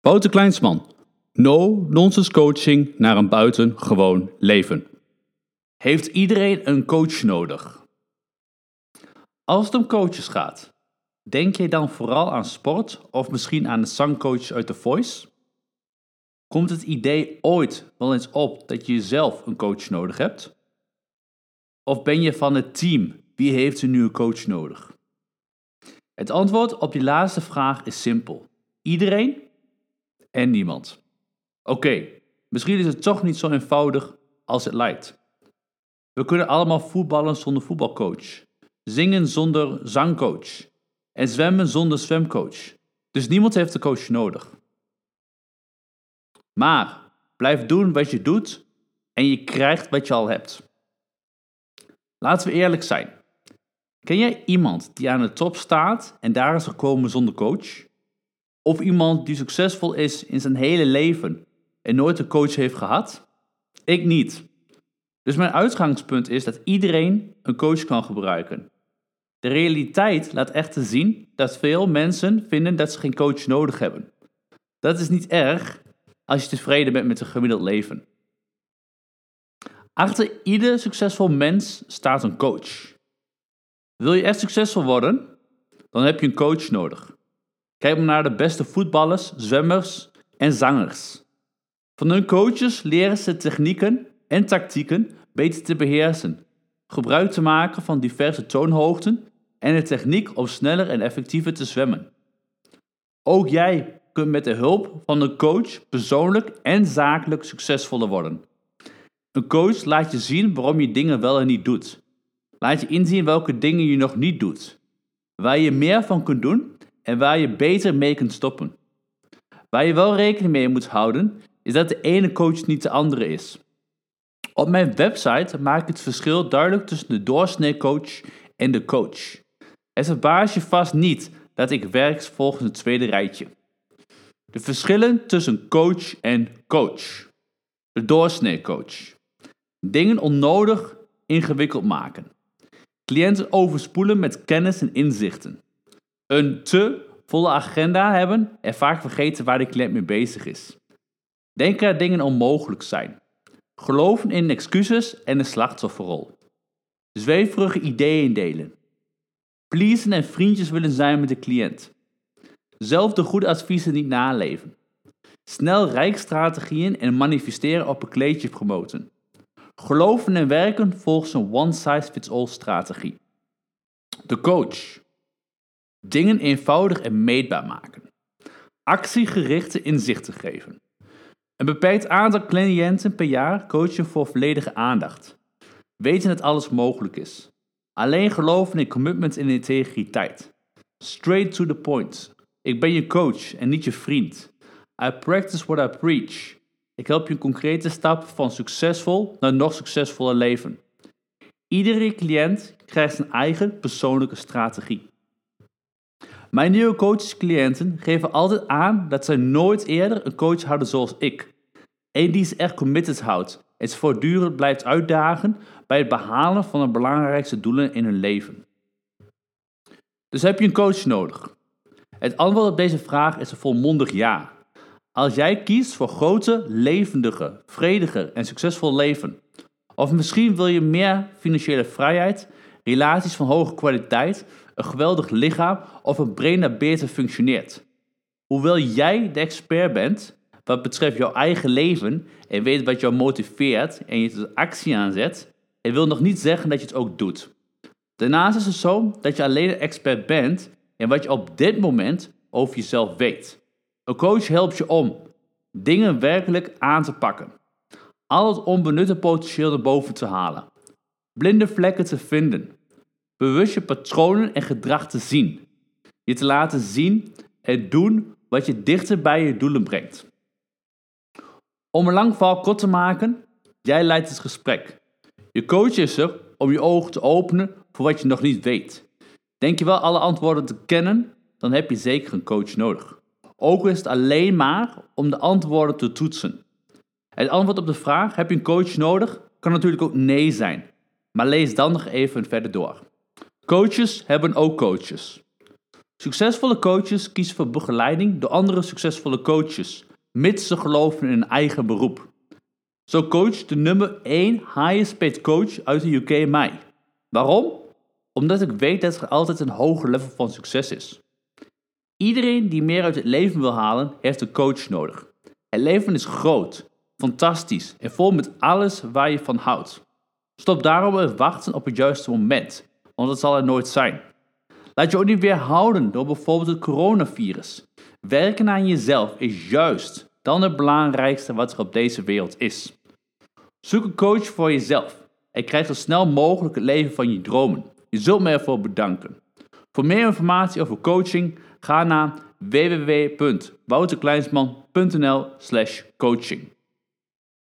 Wouter Kleinsman. No-nonsense coaching naar een buitengewoon leven. Heeft iedereen een coach nodig? Als het om coaches gaat, denk je dan vooral aan sport of misschien aan de zangcoach uit The Voice? Komt het idee ooit wel eens op dat je zelf een coach nodig hebt? Of ben je van het team? Wie heeft er nu een coach nodig? Het antwoord op die laatste vraag is simpel. Iedereen en niemand. Oké, misschien is het toch niet zo eenvoudig als het lijkt. We kunnen allemaal voetballen zonder voetbalcoach, zingen zonder zangcoach en zwemmen zonder zwemcoach. Dus niemand heeft een coach nodig. Maar blijf doen wat je doet en je krijgt wat je al hebt. Laten we eerlijk zijn. Ken jij iemand die aan de top staat en daar is gekomen zonder coach? Of iemand die succesvol is in zijn hele leven en nooit een coach heeft gehad? Ik niet. Dus mijn uitgangspunt is dat iedereen een coach kan gebruiken. De realiteit laat echter zien dat veel mensen vinden dat ze geen coach nodig hebben. Dat is niet erg als je tevreden bent met een gemiddeld leven. Achter ieder succesvol mens staat een coach. Wil je echt succesvol worden? Dan heb je een coach nodig. Kijk maar naar de beste voetballers, zwemmers en zangers. Van hun coaches leren ze technieken en tactieken beter te beheersen, gebruik te maken van diverse toonhoogten en de techniek om sneller en effectiever te zwemmen. Ook jij kunt met de hulp van een coach persoonlijk en zakelijk succesvoller worden. Een coach laat je zien waarom je dingen wel en niet doet. Laat je inzien welke dingen je nog niet doet. Waar je meer van kunt doen en waar je beter mee kunt stoppen. Waar je wel rekening mee moet houden, is dat de ene coach niet de andere is. Op mijn website maak ik het verschil duidelijk tussen de doorsnee coach en de coach. Het verbaast je vast niet dat ik werk volgens het tweede rijtje. De verschillen tussen coach en coach. De doorsnee coach. Dingen onnodig ingewikkeld maken. Cliënten overspoelen met kennis en inzichten een te volle agenda hebben en vaak vergeten waar de cliënt mee bezig is. Denken dat dingen onmogelijk zijn. Geloven in excuses en de slachtofferrol. Zweverige ideeën delen. Pleasen en vriendjes willen zijn met de cliënt. Zelf de goede adviezen niet naleven. Snel rijkstrategieën en manifesteren op een kleedje promoten. Geloven en werken volgens een one-size-fits-all strategie. De coach. Dingen eenvoudig en meetbaar maken. Actiegerichte inzichten geven. Een beperkt aantal cliënten per jaar coachen voor volledige aandacht. Weten dat alles mogelijk is. Alleen geloven in commitment en integriteit. Straight to the point. Ik ben je coach en niet je vriend. I practice what I preach. Ik help je concrete stappen van succesvol naar nog succesvoller leven. Iedere cliënt krijgt zijn eigen persoonlijke strategie. Mijn nieuwe coachescliënten geven altijd aan dat zij nooit eerder een coach hadden zoals ik. Eén die ze echt committed houdt en ze voortdurend blijft uitdagen bij het behalen van de belangrijkste doelen in hun leven. Dus heb je een coach nodig? Het antwoord op deze vraag is een volmondig ja. Als jij kiest voor grote, levendige, vrediger en succesvol leven, of misschien wil je meer financiële vrijheid, relaties van hoge kwaliteit een geweldig lichaam of een brain dat beter functioneert. Hoewel jij de expert bent wat betreft jouw eigen leven en weet wat jou motiveert en je tot actie aanzet, wil nog niet zeggen dat je het ook doet. Daarnaast is het zo dat je alleen een expert bent en wat je op dit moment over jezelf weet. Een coach helpt je om dingen werkelijk aan te pakken. Al het onbenutte potentieel naar boven te halen. Blinde vlekken te vinden bewust je patronen en gedrag te zien. Je te laten zien en doen wat je dichter bij je doelen brengt. Om een lang verhaal kort te maken, jij leidt het gesprek. Je coach is er om je ogen te openen voor wat je nog niet weet. Denk je wel alle antwoorden te kennen, dan heb je zeker een coach nodig. Ook is het alleen maar om de antwoorden te toetsen. Het antwoord op de vraag: heb je een coach nodig? kan natuurlijk ook nee zijn. Maar lees dan nog even verder door. Coaches hebben ook coaches. Succesvolle coaches kiezen voor begeleiding door andere succesvolle coaches, mits ze geloven in hun eigen beroep. Zo coacht de nummer 1 highest paid coach uit de UK mij. Waarom? Omdat ik weet dat er altijd een hoger level van succes is. Iedereen die meer uit het leven wil halen, heeft een coach nodig. Het leven is groot, fantastisch en vol met alles waar je van houdt. Stop daarom met wachten op het juiste moment, want dat zal er nooit zijn. Laat je ook niet weerhouden door bijvoorbeeld het coronavirus. Werken aan jezelf is juist dan het belangrijkste wat er op deze wereld is. Zoek een coach voor jezelf en krijg zo snel mogelijk het leven van je dromen. Je zult me ervoor bedanken. Voor meer informatie over coaching ga naar www.wouterkleinsman.nl/coaching.